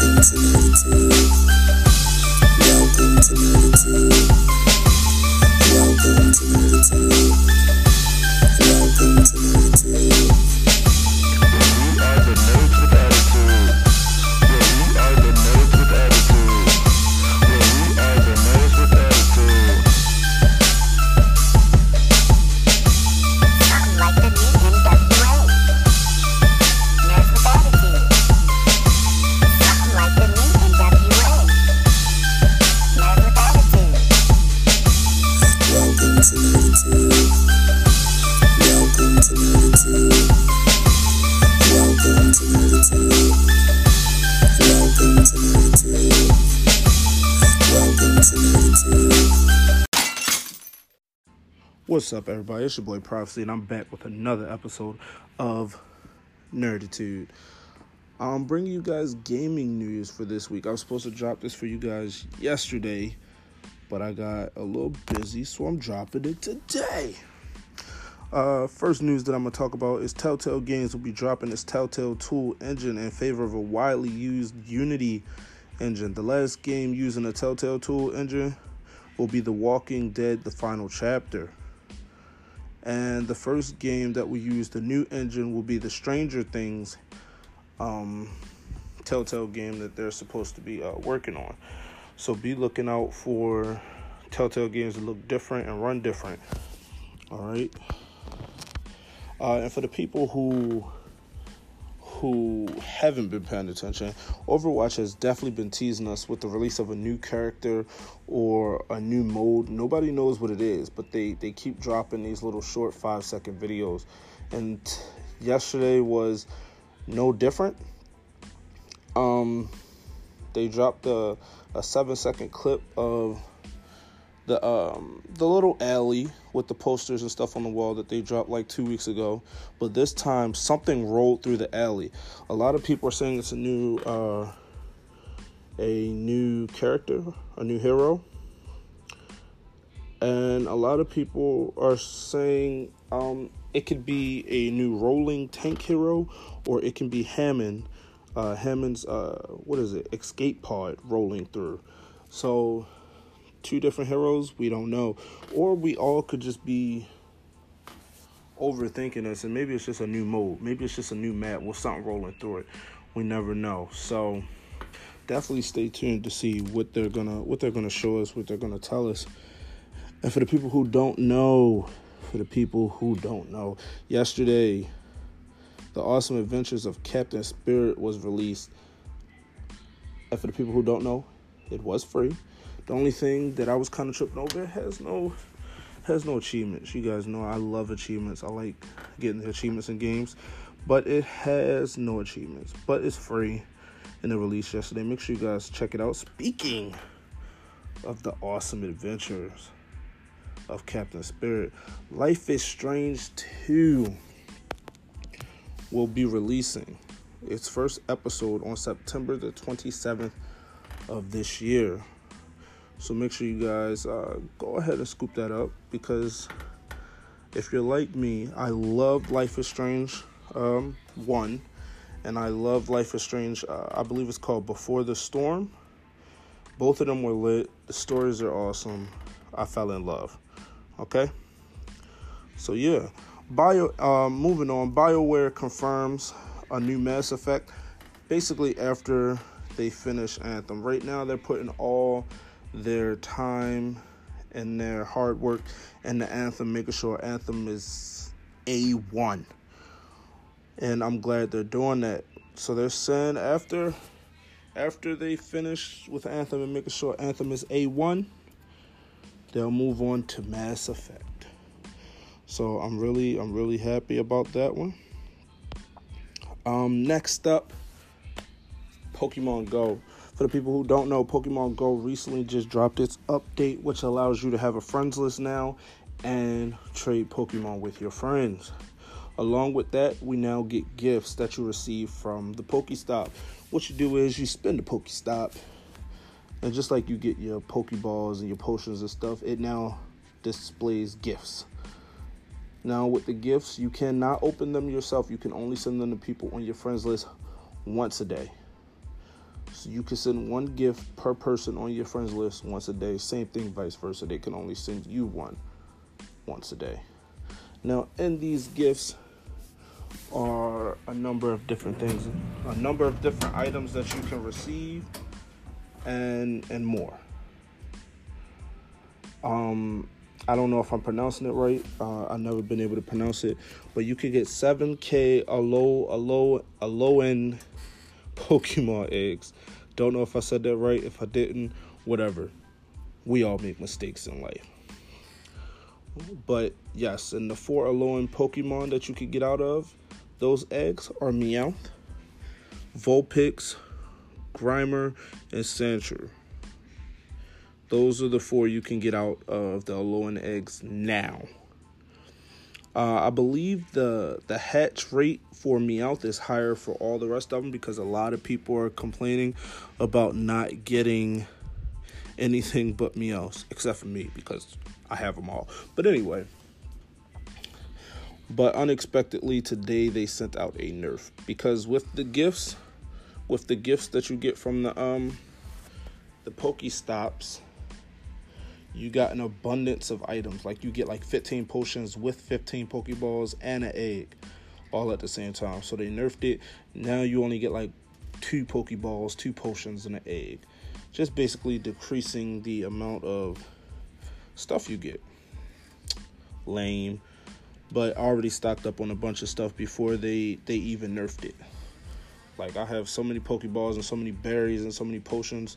Welcome to 92. Welcome to 92. Welcome to 92. What's up, everybody? It's your boy Prophecy, and I'm back with another episode of Nerditude. I'm bringing you guys gaming news for this week. I was supposed to drop this for you guys yesterday, but I got a little busy, so I'm dropping it today. Uh, first news that I'm gonna talk about is Telltale Games will be dropping its Telltale Tool engine in favor of a widely used Unity engine. The last game using a Telltale Tool engine will be The Walking Dead: The Final Chapter. And the first game that will use the new engine will be the Stranger Things um, Telltale game that they're supposed to be uh, working on. So be looking out for Telltale games that look different and run different. All right. Uh, and for the people who who haven't been paying attention, Overwatch has definitely been teasing us with the release of a new character or a new mode. Nobody knows what it is, but they, they keep dropping these little short five second videos. And yesterday was no different. Um, they dropped a, a seven second clip of the um the little alley with the posters and stuff on the wall that they dropped like two weeks ago. But this time something rolled through the alley. A lot of people are saying it's a new uh a new character a new hero. And a lot of people are saying um it could be a new rolling tank hero or it can be hammond uh hammond's uh what is it? Escape pod rolling through. So two different heroes, we don't know. Or we all could just be overthinking this and maybe it's just a new mode. Maybe it's just a new map with something rolling through it. We never know. So definitely stay tuned to see what they're gonna what they're gonna show us, what they're gonna tell us. And for the people who don't know, for the people who don't know, yesterday the awesome adventures of Captain Spirit was released. And for the people who don't know, it was free. The only thing that I was kind of tripping over has no has no achievements. You guys know I love achievements. I like getting the achievements in games, but it has no achievements. But it's free and it released yesterday. Make sure you guys check it out. Speaking of the awesome adventures of Captain Spirit, Life is Strange 2 will be releasing its first episode on September the 27th of this year. So make sure you guys uh, go ahead and scoop that up because if you're like me, I love Life is Strange um, 1 and I love Life is Strange, uh, I believe it's called Before the Storm. Both of them were lit. The stories are awesome. I fell in love. Okay? So yeah. Bio um, moving on, BioWare confirms a new Mass Effect basically after they finish Anthem. Right now they're putting all their time and their hard work and the anthem, making sure anthem is A1. And I'm glad they're doing that. So they're saying after after they finish with anthem and making sure anthem is A1, they'll move on to Mass Effect. So I'm really I'm really happy about that one. Um next up Pokemon Go. For the people who don't know, Pokemon Go recently just dropped its update, which allows you to have a friends list now and trade Pokemon with your friends. Along with that, we now get gifts that you receive from the Pokestop. What you do is you spend the Pokestop, and just like you get your Pokeballs and your potions and stuff, it now displays gifts. Now, with the gifts, you cannot open them yourself. You can only send them to people on your friends list once a day. So you can send one gift per person on your friends list once a day. Same thing, vice versa. They can only send you one once a day. Now, in these gifts are a number of different things, a number of different items that you can receive, and and more. Um, I don't know if I'm pronouncing it right. Uh, I've never been able to pronounce it, but you can get 7K a low a low a low end Pokemon eggs. Don't know if I said that right. If I didn't, whatever. We all make mistakes in life. But yes, and the four Alolan Pokemon that you could get out of those eggs are Meowth, Vulpix, Grimer, and Sandshrew. Those are the four you can get out of the Alolan eggs now. Uh, I believe the the hatch rate for Meowth is higher for all the rest of them because a lot of people are complaining about not getting anything but Meowths, except for me because I have them all. But anyway, but unexpectedly today they sent out a nerf because with the gifts, with the gifts that you get from the um the Pokestops, you got an abundance of items. Like you get like 15 potions with 15 Pokeballs and an egg all at the same time. So they nerfed it. Now you only get like two Pokeballs, two potions, and an egg. Just basically decreasing the amount of stuff you get. Lame. But I already stocked up on a bunch of stuff before they, they even nerfed it. Like I have so many Pokeballs and so many berries and so many potions.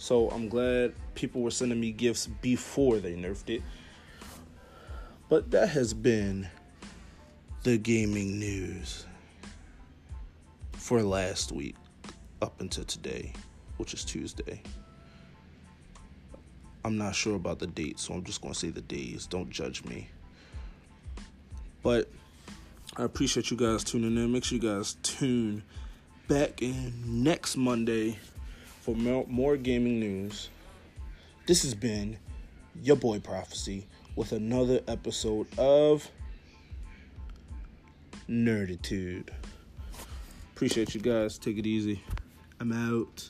So I'm glad people were sending me gifts before they nerfed it. But that has been the gaming news for last week up until today, which is Tuesday. I'm not sure about the date, so I'm just going to say the days. Don't judge me. But I appreciate you guys tuning in. Make sure you guys tune back in next Monday for more, more gaming news. This has been your boy Prophecy with another episode of Nerditude. Appreciate you guys. Take it easy. I'm out.